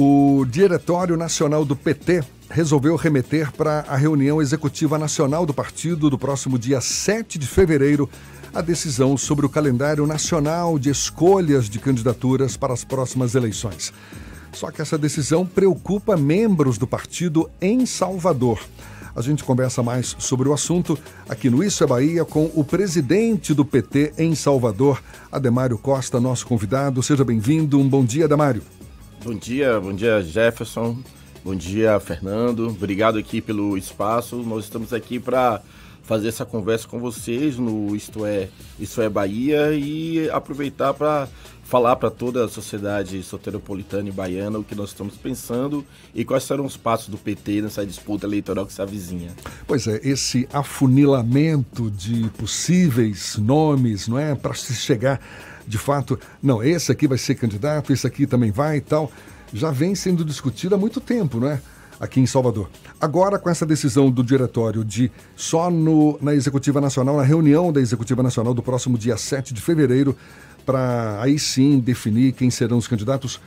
O Diretório Nacional do PT resolveu remeter para a reunião executiva nacional do partido do próximo dia 7 de fevereiro a decisão sobre o calendário nacional de escolhas de candidaturas para as próximas eleições. Só que essa decisão preocupa membros do partido em Salvador. A gente conversa mais sobre o assunto aqui no Isso é Bahia com o presidente do PT em Salvador, Ademário Costa, nosso convidado. Seja bem-vindo. Um bom dia, Ademário. Bom dia, bom dia Jefferson, bom dia Fernando, obrigado aqui pelo espaço. Nós estamos aqui para fazer essa conversa com vocês no Isto é, Isto é Bahia e aproveitar para falar para toda a sociedade soteropolitana e baiana o que nós estamos pensando e quais serão os passos do PT nessa disputa eleitoral que se avizinha. Pois é, esse afunilamento de possíveis nomes, não é, para se chegar de fato, não, esse aqui vai ser candidato, esse aqui também vai e tal, já vem sendo discutido há muito tempo, não é? Aqui em Salvador. Agora, com essa decisão do diretório de só no, na Executiva Nacional, na reunião da Executiva Nacional do próximo dia 7 de fevereiro, para aí sim definir quem serão os candidatos,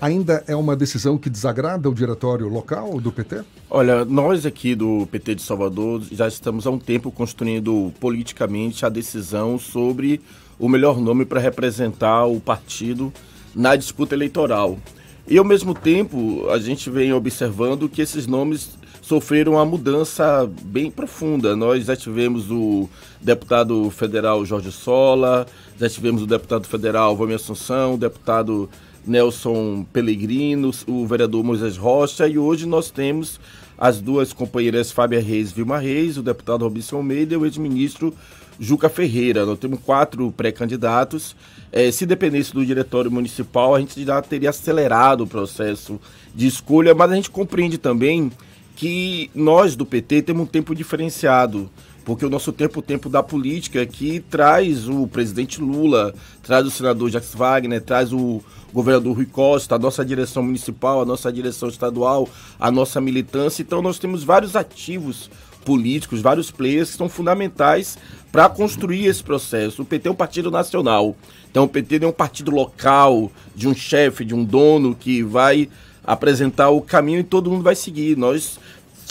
ainda é uma decisão que desagrada o diretório local do PT? Olha, nós aqui do PT de Salvador já estamos há um tempo construindo politicamente a decisão sobre o melhor nome para representar o partido na disputa eleitoral. E ao mesmo tempo, a gente vem observando que esses nomes sofreram uma mudança bem profunda. Nós já tivemos o deputado federal Jorge Sola, já tivemos o deputado federal Vami Assunção, o deputado Nelson Pellegrino, o vereador Moisés Rocha, e hoje nós temos as duas companheiras Fábia Reis e Vilma Reis, o deputado Robinson Almeida e o ex-ministro Juca Ferreira. Nós temos quatro pré-candidatos. É, se dependesse do diretório municipal, a gente já teria acelerado o processo de escolha, mas a gente compreende também que nós do PT temos um tempo diferenciado porque o nosso tempo, o tempo da política, que traz o presidente Lula, traz o senador Jacques Wagner, traz o governador Rui Costa, a nossa direção municipal, a nossa direção estadual, a nossa militância. Então nós temos vários ativos políticos, vários players que são fundamentais para construir esse processo. O PT é um partido nacional, então o PT não é um partido local, de um chefe, de um dono que vai apresentar o caminho e todo mundo vai seguir. Nós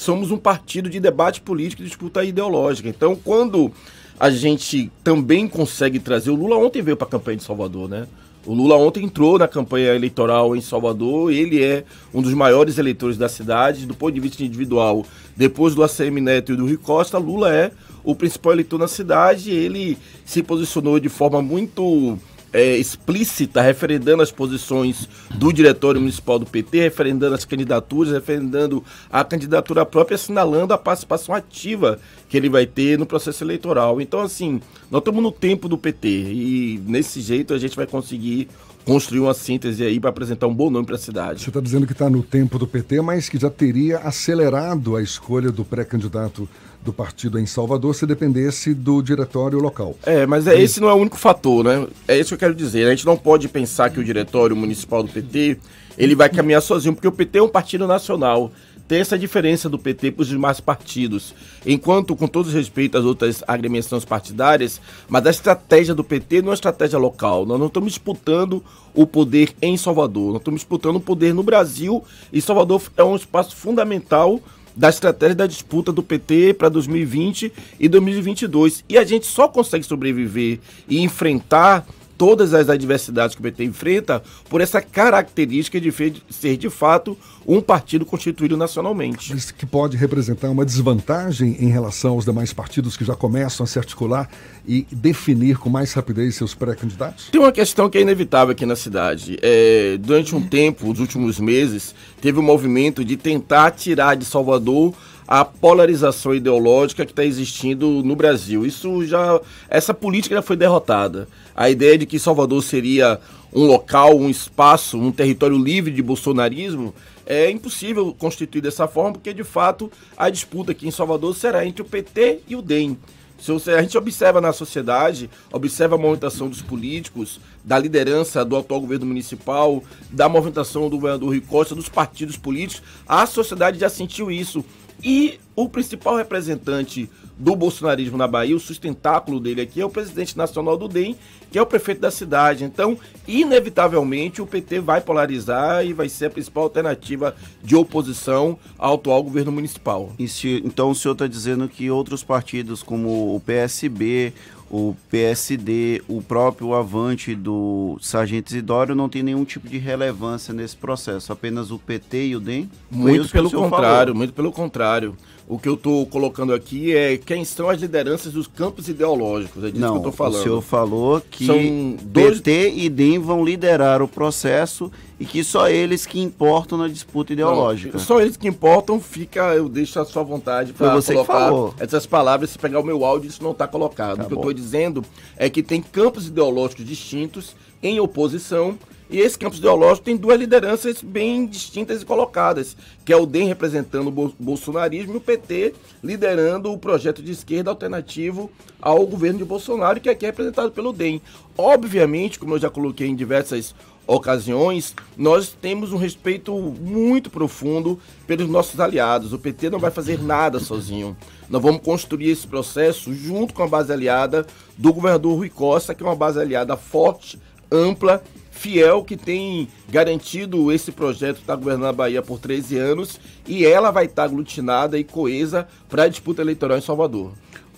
somos um partido de debate político e disputa ideológica. Então, quando a gente também consegue trazer. O Lula ontem veio para a campanha de Salvador, né? O Lula ontem entrou na campanha eleitoral em Salvador, ele é um dos maiores eleitores da cidade, do ponto de vista individual. Depois do ACM Neto e do Rui Costa, Lula é o principal eleitor na cidade, ele se posicionou de forma muito é, explícita, referendando as posições do Diretório Municipal do PT, referendando as candidaturas, referendando a candidatura própria, assinalando a participação ativa que ele vai ter no processo eleitoral. Então, assim, nós estamos no tempo do PT e nesse jeito a gente vai conseguir construir uma síntese aí para apresentar um bom nome para a cidade. Você está dizendo que está no tempo do PT, mas que já teria acelerado a escolha do pré-candidato do partido em Salvador se dependesse do diretório local. É, mas é, esse não é o único fator, né? É isso que eu quero dizer. A gente não pode pensar que o diretório municipal do PT ele vai caminhar sozinho, porque o PT é um partido nacional tem essa diferença do PT para os demais partidos. Enquanto, com todo respeito às outras agremiações partidárias, mas a estratégia do PT não é uma estratégia local. Nós não estamos disputando o poder em Salvador, nós estamos disputando o poder no Brasil e Salvador é um espaço fundamental da estratégia da disputa do PT para 2020 e 2022. E a gente só consegue sobreviver e enfrentar todas as adversidades que o PT enfrenta por essa característica de ser de fato um partido constituído nacionalmente. Isso que pode representar uma desvantagem em relação aos demais partidos que já começam a se articular e definir com mais rapidez seus pré-candidatos? Tem uma questão que é inevitável aqui na cidade. É, durante um tempo, nos últimos meses, teve um movimento de tentar tirar de Salvador a polarização ideológica que está existindo no Brasil. Isso já, essa política já foi derrotada. A ideia de que Salvador seria um local, um espaço, um território livre de bolsonarismo é impossível constituir dessa forma, porque de fato a disputa aqui em Salvador será entre o PT e o DEM. Se a gente observa na sociedade, observa a movimentação dos políticos, da liderança do atual governo municipal, da movimentação do governador Rui Costa, dos partidos políticos, a sociedade já sentiu isso E o principal representante do bolsonarismo na Bahia, o sustentáculo dele aqui é o presidente nacional do DEM, que é o prefeito da cidade. Então, inevitavelmente, o PT vai polarizar e vai ser a principal alternativa de oposição ao atual governo municipal. Se, então, o senhor está dizendo que outros partidos, como o PSB, o PSD, o próprio Avante do Sargento Isidório não tem nenhum tipo de relevância nesse processo, apenas o PT e o DEM? Muito pelo contrário, falou. muito pelo contrário. O que eu estou colocando aqui é quem são as lideranças dos campos ideológicos. É disso Não, que eu estou falando. O senhor falou que são dois... PT e DEM vão liderar o processo e que só eles que importam na disputa ideológica. Não, só eles que importam, fica, eu deixo a sua vontade para colocar essas palavras. Se pegar o meu áudio, isso não está colocado. Tá o que bom. eu estou dizendo é que tem campos ideológicos distintos em oposição e esse campus ideológico tem duas lideranças bem distintas e colocadas, que é o DEM representando o bolsonarismo e o PT liderando o projeto de esquerda alternativo ao governo de Bolsonaro, que aqui é representado pelo DEM. Obviamente, como eu já coloquei em diversas ocasiões, nós temos um respeito muito profundo pelos nossos aliados. O PT não vai fazer nada sozinho. Nós vamos construir esse processo junto com a base aliada do governador Rui Costa, que é uma base aliada forte, ampla fiel que tem garantido esse projeto que está governando a Bahia por 13 anos e ela vai estar tá aglutinada e coesa para a disputa eleitoral em Salvador.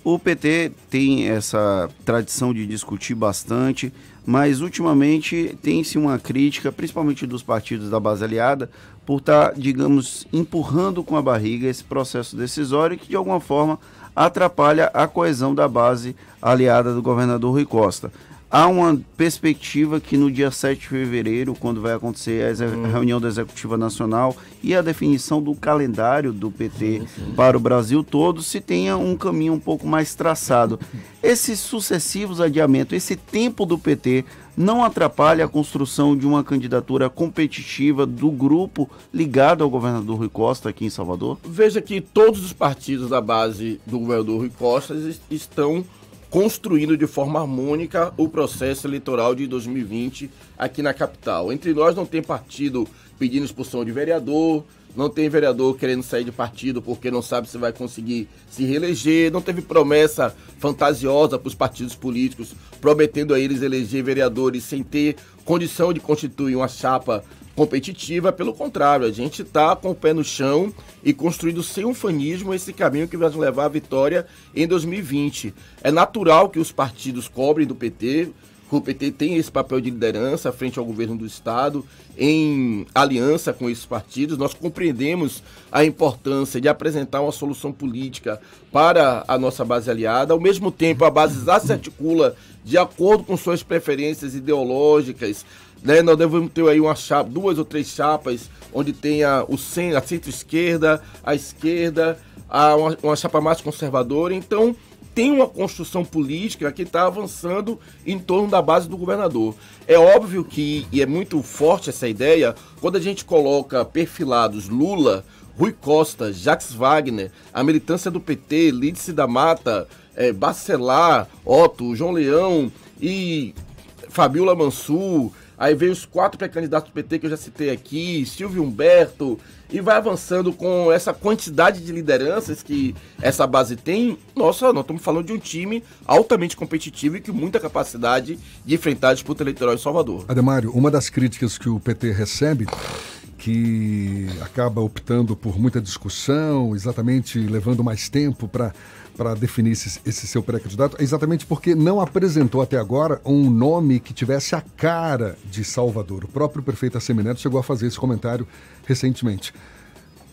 O PT tem essa tradição de discutir bastante, mas ultimamente tem-se uma crítica, principalmente dos partidos da base aliada, por estar, tá, digamos, empurrando com a barriga esse processo decisório que de alguma forma atrapalha a coesão da base aliada do governador Rui Costa. Há uma perspectiva que no dia 7 de fevereiro, quando vai acontecer a hum. reunião da Executiva Nacional e a definição do calendário do PT sim, sim. para o Brasil todo, se tenha um caminho um pouco mais traçado. Esses sucessivos adiamentos, esse tempo do PT, não atrapalha a construção de uma candidatura competitiva do grupo ligado ao governador Rui Costa aqui em Salvador? Veja que todos os partidos da base do governador Rui Costa estão construindo de forma harmônica o processo eleitoral de 2020 aqui na capital. Entre nós não tem partido pedindo expulsão de vereador, não tem vereador querendo sair de partido porque não sabe se vai conseguir se reeleger, não teve promessa fantasiosa para os partidos políticos prometendo a eles eleger vereadores sem ter condição de constituir uma chapa competitiva, pelo contrário, a gente está com o pé no chão e construindo sem fanismo esse caminho que vai nos levar à vitória em 2020. É natural que os partidos cobrem do PT, o PT tem esse papel de liderança frente ao governo do Estado, em aliança com esses partidos. Nós compreendemos a importância de apresentar uma solução política para a nossa base aliada. Ao mesmo tempo, a base já se articula de acordo com suas preferências ideológicas, né? Nós devemos ter aí uma chapa, duas ou três chapas, onde tenha o centro, a centro-esquerda, a esquerda, a, uma, uma chapa mais conservadora. Então, tem uma construção política que está avançando em torno da base do governador. É óbvio que, e é muito forte essa ideia, quando a gente coloca perfilados Lula, Rui Costa, Jacques Wagner, a militância do PT, Lídice da Mata, é, Bacelar, Otto, João Leão e Fabiola Mansur, Aí veio os quatro pré-candidatos do PT que eu já citei aqui, Silvio Humberto, e vai avançando com essa quantidade de lideranças que essa base tem. Nossa, nós estamos falando de um time altamente competitivo e com muita capacidade de enfrentar a disputa eleitoral em Salvador. Ademário, uma das críticas que o PT recebe que acaba optando por muita discussão, exatamente levando mais tempo para para definir esse, esse seu pré-candidato é exatamente porque não apresentou até agora um nome que tivesse a cara de Salvador. O próprio prefeito Assemineto chegou a fazer esse comentário recentemente.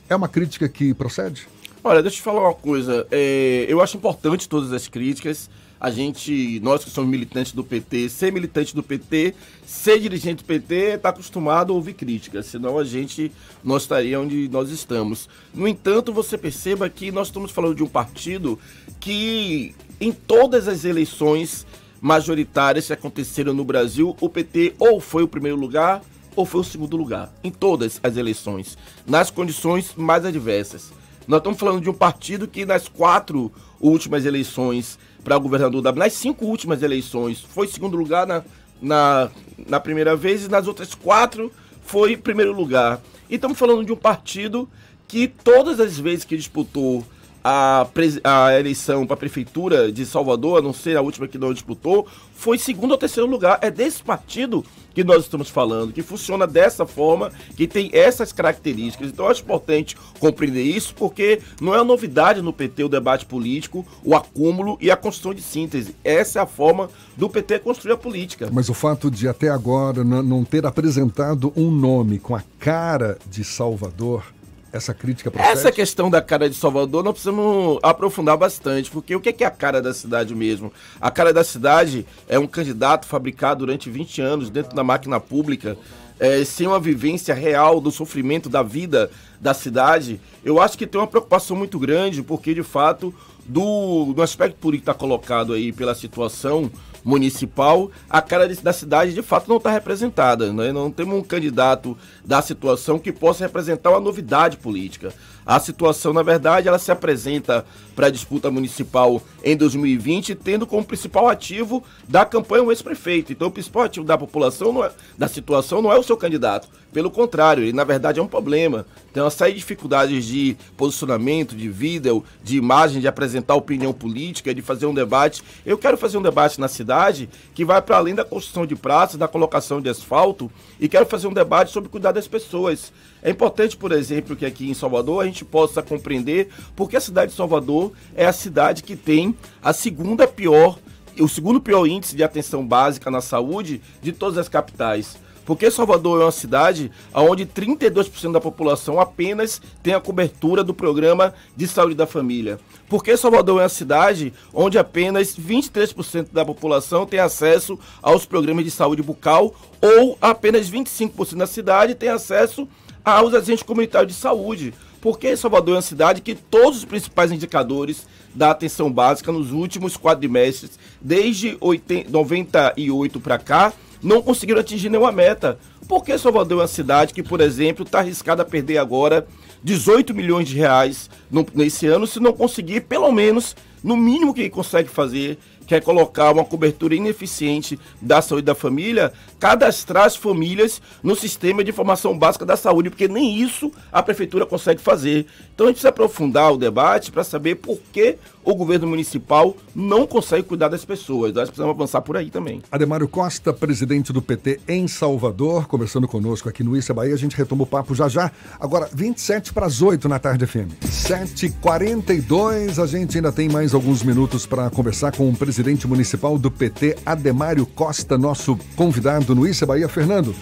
É uma crítica que procede? Olha, deixa eu te falar uma coisa. É, eu acho importante todas as críticas a gente, nós que somos militantes do PT, ser militante do PT, ser dirigente do PT, está acostumado a ouvir críticas, senão a gente não estaria onde nós estamos. No entanto, você perceba que nós estamos falando de um partido que, em todas as eleições majoritárias que aconteceram no Brasil, o PT ou foi o primeiro lugar ou foi o segundo lugar, em todas as eleições, nas condições mais adversas. Nós estamos falando de um partido que nas quatro últimas eleições para governador da nas cinco últimas eleições foi segundo lugar na, na, na primeira vez e nas outras quatro foi primeiro lugar. E estamos falando de um partido que todas as vezes que disputou a, a eleição para a prefeitura de Salvador, a não ser a última que não disputou, foi segundo ou terceiro lugar. É desse partido que nós estamos falando, que funciona dessa forma, que tem essas características. Então eu acho importante compreender isso, porque não é novidade no PT o debate político, o acúmulo e a construção de síntese. Essa é a forma do PT construir a política. Mas o fato de até agora não ter apresentado um nome com a cara de Salvador essa crítica procede? Essa questão da cara de Salvador nós precisamos aprofundar bastante, porque o que é a cara da cidade mesmo? A cara da cidade é um candidato fabricado durante 20 anos dentro da máquina pública, é, sem uma vivência real do sofrimento da vida da cidade. Eu acho que tem uma preocupação muito grande, porque de fato, do, do aspecto político que está colocado aí pela situação municipal, a cara da cidade de fato não está representada. Né? Não temos um candidato da situação que possa representar uma novidade política. A situação, na verdade, ela se apresenta para a disputa municipal em 2020, tendo como principal ativo da campanha o ex-prefeito. Então, o principal ativo da população, é, da situação, não é o seu candidato. Pelo contrário, ele, na verdade, é um problema. Tem uma série de dificuldades de posicionamento, de vida, de imagem, de apresentar opinião política, de fazer um debate. Eu quero fazer um debate na cidade que vai para além da construção de praças, da colocação de asfalto, e quero fazer um debate sobre cuidar das pessoas. É importante, por exemplo, que aqui em Salvador a gente possa compreender porque a cidade de Salvador é a cidade que tem a segunda pior, o segundo pior índice de atenção básica na saúde de todas as capitais. Porque Salvador é uma cidade onde 32% da população apenas tem a cobertura do programa de saúde da família. Porque Salvador é uma cidade onde apenas 23% da população tem acesso aos programas de saúde bucal ou apenas 25% da cidade tem acesso aos agentes comunitários de saúde. Porque Salvador é uma cidade que todos os principais indicadores da atenção básica nos últimos quadrimestres, desde 80, 98 para cá, não conseguiram atingir nenhuma meta. Porque Salvador é uma cidade que, por exemplo, está arriscada a perder agora 18 milhões de reais nesse ano, se não conseguir, pelo menos, no mínimo que consegue fazer, quer colocar uma cobertura ineficiente da saúde da família, cadastrar as famílias no sistema de informação básica da saúde, porque nem isso a prefeitura consegue fazer. Então a gente precisa aprofundar o debate para saber por que o governo municipal não consegue cuidar das pessoas. Nós precisamos avançar por aí também. Ademário Costa, presidente do PT em Salvador, conversando conosco aqui no Issa Bahia. A gente retoma o papo já já. Agora, 27 para as 8 na tarde FM. 7h42. A gente ainda tem mais alguns minutos para conversar com o presidente municipal do PT, Ademário Costa, nosso convidado no Issa Bahia. Fernando.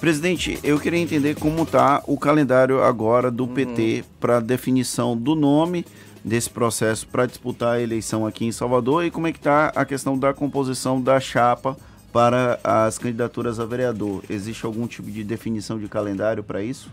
Presidente, eu queria entender como está o calendário agora do uhum. PT para definição do nome desse processo para disputar a eleição aqui em Salvador e como é que está a questão da composição da chapa para as candidaturas a vereador. Existe algum tipo de definição de calendário para isso?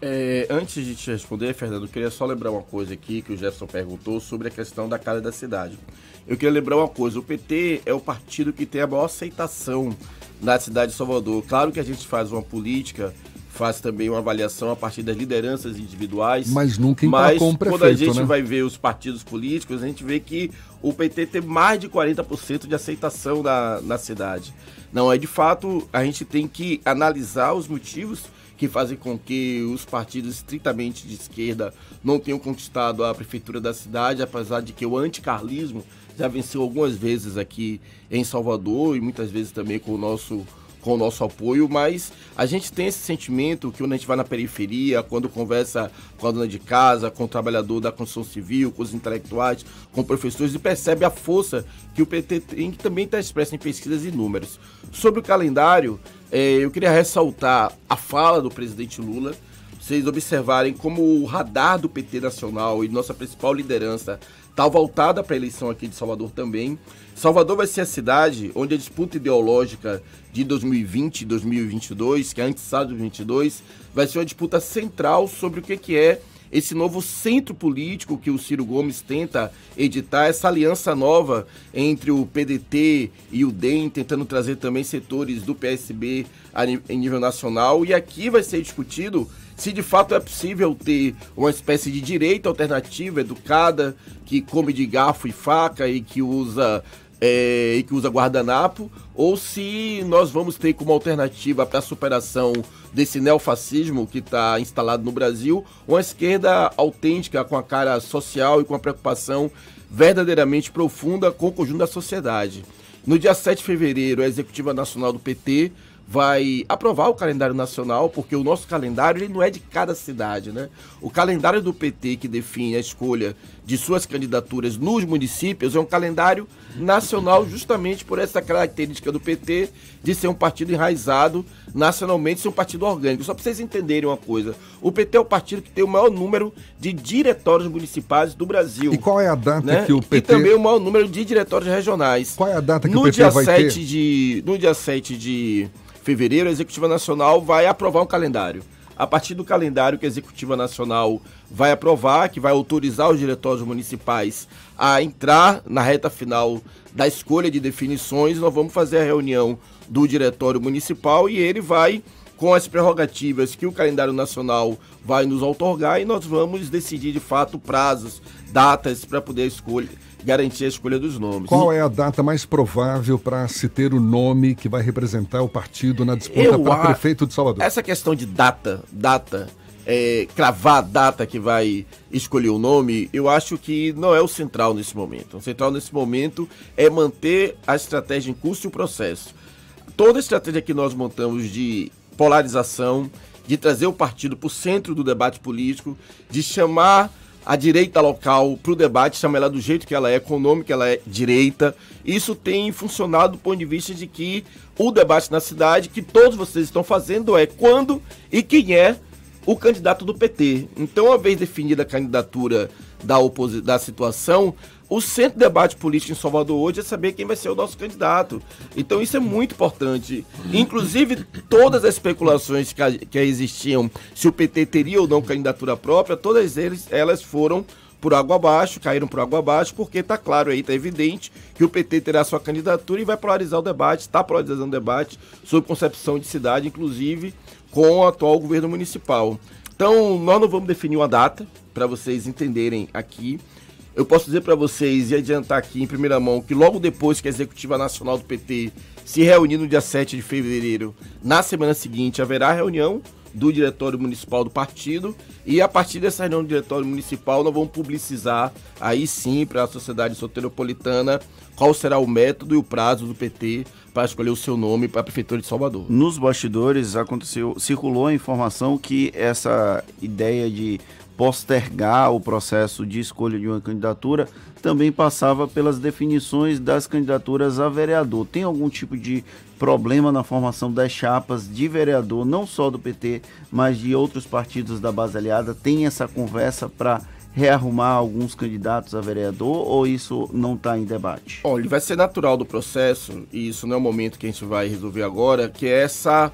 É, antes de te responder, Fernando, eu queria só lembrar uma coisa aqui que o Jefferson perguntou sobre a questão da cara da cidade. Eu queria lembrar uma coisa: o PT é o partido que tem a maior aceitação na cidade de Salvador. Claro que a gente faz uma política faz também uma avaliação a partir das lideranças individuais. Mas nunca mas com o prefeito, quando a gente né? vai ver os partidos políticos, a gente vê que o PT tem mais de 40% de aceitação na, na cidade. Não, é de fato, a gente tem que analisar os motivos que fazem com que os partidos estritamente de esquerda não tenham conquistado a prefeitura da cidade, apesar de que o anticarlismo já venceu algumas vezes aqui em Salvador e muitas vezes também com o nosso com o nosso apoio, mas a gente tem esse sentimento que quando a gente vai na periferia, quando conversa com a dona de casa, com o trabalhador da construção civil, com os intelectuais, com professores, e percebe a força que o PT tem, que também está expressa em pesquisas e números. Sobre o calendário, é, eu queria ressaltar a fala do presidente Lula, vocês observarem como o radar do PT nacional e nossa principal liderança está voltada para a eleição aqui de Salvador também. Salvador vai ser a cidade onde a disputa ideológica de 2020 e 2022, que é antes de 2022, vai ser uma disputa central sobre o que, que é esse novo centro político que o Ciro Gomes tenta editar, essa aliança nova entre o PDT e o DEM, tentando trazer também setores do PSB em nível nacional. E aqui vai ser discutido se de fato é possível ter uma espécie de direita alternativa, educada, que come de garfo e faca e que usa é, e que usa guardanapo, ou se nós vamos ter como alternativa para a superação desse neofascismo que está instalado no Brasil, uma esquerda autêntica, com a cara social e com a preocupação verdadeiramente profunda com o conjunto da sociedade. No dia 7 de fevereiro, a Executiva Nacional do PT vai aprovar o calendário nacional, porque o nosso calendário ele não é de cada cidade, né? O calendário do PT que define a escolha de suas candidaturas nos municípios é um calendário nacional justamente por essa característica do PT de ser um partido enraizado nacionalmente, ser um partido orgânico. Só para vocês entenderem uma coisa, o PT é o partido que tem o maior número de diretórios municipais do Brasil. E qual é a data né? que o PT... E também o maior número de diretórios regionais. Qual é a data que no o PT vai 7 ter? De, no dia 7 de fevereiro, a Executiva Nacional vai aprovar um calendário. A partir do calendário que a Executiva Nacional vai aprovar, que vai autorizar os diretórios municipais a entrar na reta final da escolha de definições, nós vamos fazer a reunião do Diretório Municipal e ele vai, com as prerrogativas que o calendário nacional vai nos outorgar, e nós vamos decidir de fato prazos, datas para poder escolher garantir a escolha dos nomes. Qual é a data mais provável para se ter o nome que vai representar o partido na disputa para a... prefeito de Salvador? Essa questão de data, data, é, cravar a data que vai escolher o nome, eu acho que não é o central nesse momento. O central nesse momento é manter a estratégia em curso e o processo. Toda a estratégia que nós montamos de polarização, de trazer o partido para o centro do debate político, de chamar a direita local para o debate, chama ela do jeito que ela é, econômica, ela é direita. Isso tem funcionado do ponto de vista de que o debate na cidade, que todos vocês estão fazendo, é quando e quem é o candidato do PT. Então, uma vez definida a candidatura da, da situação, o centro de debate político em Salvador hoje é saber quem vai ser o nosso candidato. Então isso é muito importante. Inclusive, todas as especulações que, que existiam se o PT teria ou não candidatura própria, todas eles, elas foram por água abaixo, caíram por água abaixo, porque está claro aí, está evidente que o PT terá sua candidatura e vai polarizar o debate, está polarizando o debate sobre concepção de cidade, inclusive com o atual governo municipal. Então, nós não vamos definir uma data para vocês entenderem aqui. Eu posso dizer para vocês e adiantar aqui em primeira mão que logo depois que a Executiva Nacional do PT se reunir no dia 7 de fevereiro, na semana seguinte haverá reunião do Diretório Municipal do partido e a partir dessa reunião do Diretório Municipal nós vamos publicizar aí sim para a sociedade soteropolitana qual será o método e o prazo do PT para escolher o seu nome para a Prefeitura de Salvador. Nos bastidores aconteceu, circulou a informação que essa ideia de postergar o processo de escolha de uma candidatura também passava pelas definições das candidaturas a vereador. Tem algum tipo de problema na formação das chapas de vereador, não só do PT, mas de outros partidos da base aliada? Tem essa conversa para rearrumar alguns candidatos a vereador ou isso não está em debate? Olha, vai ser natural do processo, e isso não é o momento que a gente vai resolver agora, que é essa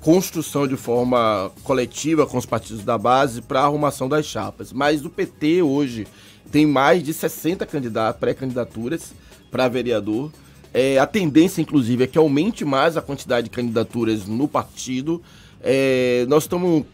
construção de forma coletiva com os partidos da base para a arrumação das chapas. Mas o PT hoje tem mais de 60 candidatos, pré-candidaturas para vereador. É, a tendência, inclusive, é que aumente mais a quantidade de candidaturas no partido. É, nós estamos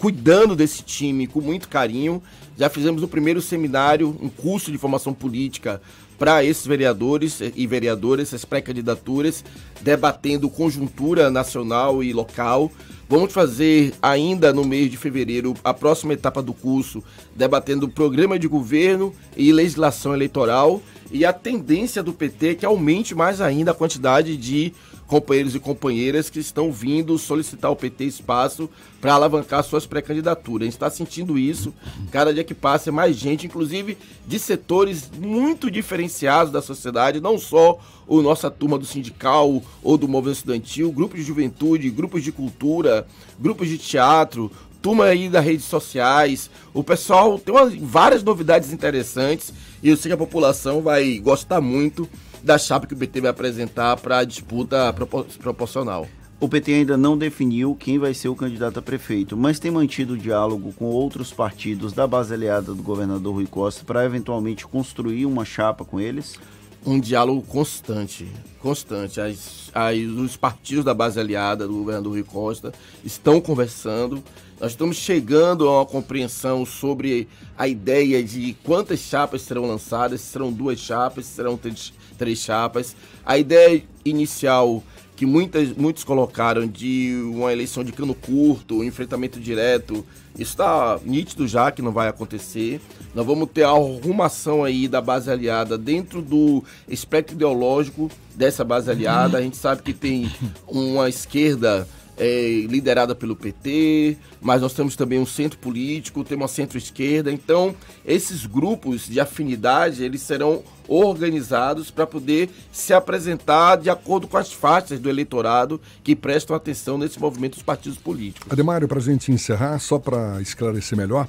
cuidando desse time com muito carinho. Já fizemos o primeiro seminário, um curso de formação política para esses vereadores e vereadoras, essas pré-candidaturas, debatendo conjuntura nacional e local. Vamos fazer ainda no mês de fevereiro a próxima etapa do curso, debatendo programa de governo e legislação eleitoral. E a tendência do PT é que aumente mais ainda a quantidade de companheiros e companheiras que estão vindo solicitar ao PT espaço para alavancar suas pré-candidaturas. A gente está sentindo isso. Cada dia que passa é mais gente, inclusive de setores muito diferenciados da sociedade, não só o nossa turma do sindical ou do movimento estudantil, grupos de juventude, grupos de cultura, grupos de teatro, turma aí das redes sociais. O pessoal tem uma, várias novidades interessantes e eu sei que a população vai gostar muito da chapa que o PT vai apresentar para a disputa proporcional. O PT ainda não definiu quem vai ser o candidato a prefeito, mas tem mantido diálogo com outros partidos da base aliada do governador Rui Costa para eventualmente construir uma chapa com eles? um diálogo constante, constante. As, as, os partidos da base aliada do governador Rui Costa estão conversando. Nós estamos chegando a uma compreensão sobre a ideia de quantas chapas serão lançadas, se serão duas chapas, se serão três, três chapas. A ideia inicial que muitas, muitos colocaram de uma eleição de cano curto, um enfrentamento direto, está nítido já que não vai acontecer. Nós vamos ter a arrumação aí da base aliada dentro do espectro ideológico dessa base aliada. A gente sabe que tem uma esquerda é, liderada pelo PT, mas nós temos também um centro político, temos uma centro-esquerda. Então, esses grupos de afinidade, eles serão organizados para poder se apresentar de acordo com as faixas do eleitorado que prestam atenção nesse movimento dos partidos políticos. Ademário, para a gente encerrar, só para esclarecer melhor,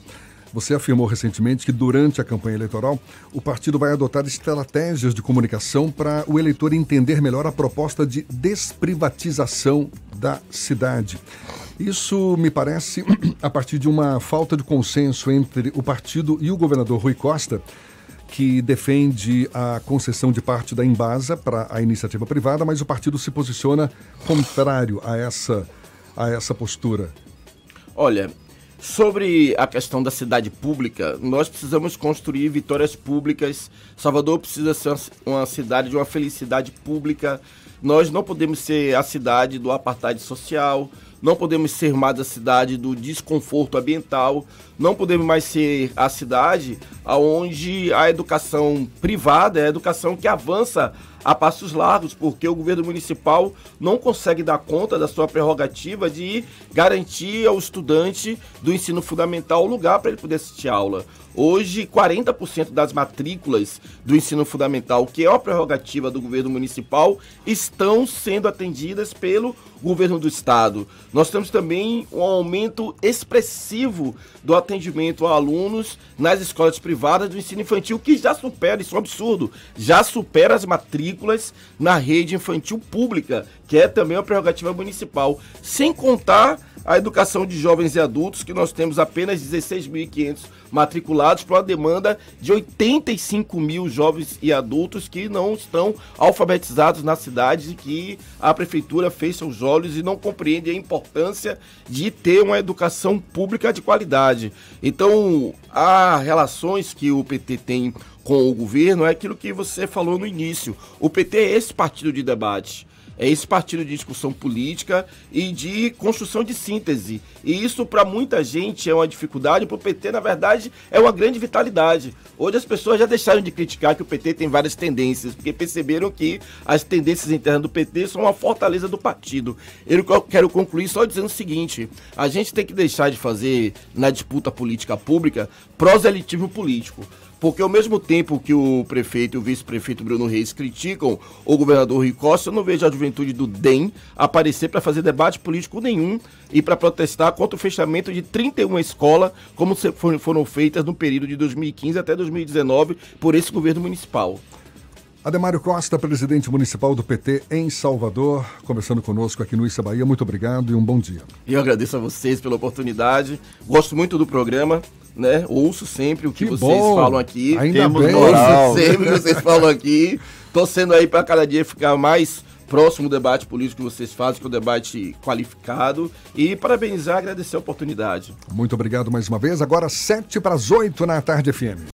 você afirmou recentemente que durante a campanha eleitoral o partido vai adotar estratégias de comunicação para o eleitor entender melhor a proposta de desprivatização da cidade. Isso me parece a partir de uma falta de consenso entre o partido e o governador Rui Costa, que defende a concessão de parte da Embasa para a iniciativa privada, mas o partido se posiciona contrário a essa, a essa postura. Olha, Sobre a questão da cidade pública, nós precisamos construir vitórias públicas. Salvador precisa ser uma cidade de uma felicidade pública. Nós não podemos ser a cidade do apartheid social, não podemos ser mais a cidade do desconforto ambiental, não podemos mais ser a cidade onde a educação privada é a educação que avança a passos largos, porque o governo municipal não consegue dar conta da sua prerrogativa de garantir ao estudante do ensino fundamental o lugar para ele poder assistir aula. Hoje, 40% das matrículas do ensino fundamental, que é a prerrogativa do governo municipal, estão sendo atendidas pelo governo do estado. Nós temos também um aumento expressivo do atendimento a alunos nas escolas privadas do ensino infantil, que já supera, isso é um absurdo, já supera as matrículas na rede infantil pública, que é também uma prerrogativa municipal. Sem contar a educação de jovens e adultos, que nós temos apenas 16.500 matriculados para uma demanda de 85 mil jovens e adultos que não estão alfabetizados na cidade e que a prefeitura fecha os olhos e não compreende a importância de ter uma educação pública de qualidade. Então, as relações que o PT tem com o governo é aquilo que você falou no início. O PT é esse partido de debate é esse partido de discussão política e de construção de síntese. E isso, para muita gente, é uma dificuldade, para o PT, na verdade, é uma grande vitalidade. Hoje as pessoas já deixaram de criticar que o PT tem várias tendências, porque perceberam que as tendências internas do PT são uma fortaleza do partido. Eu quero concluir só dizendo o seguinte: a gente tem que deixar de fazer, na disputa política pública, proselitismo político. Porque ao mesmo tempo que o prefeito e o vice-prefeito Bruno Reis criticam o governador Rui Costa, eu não vejo a juventude do DEM aparecer para fazer debate político nenhum e para protestar contra o fechamento de 31 escolas, como foram feitas no período de 2015 até 2019 por esse governo municipal. Ademário Costa, presidente municipal do PT em Salvador, conversando conosco aqui no Issa Bahia. Muito obrigado e um bom dia. Eu agradeço a vocês pela oportunidade. Gosto muito do programa né? Ouço sempre o que, que vocês bom. falam aqui. Ainda Temos bem. Ouço sempre o que vocês falam aqui. Torcendo aí para cada dia ficar mais próximo do debate político que vocês fazem, que é um debate qualificado. E parabenizar, agradecer a oportunidade. Muito obrigado mais uma vez. Agora, sete para as oito na tarde FM.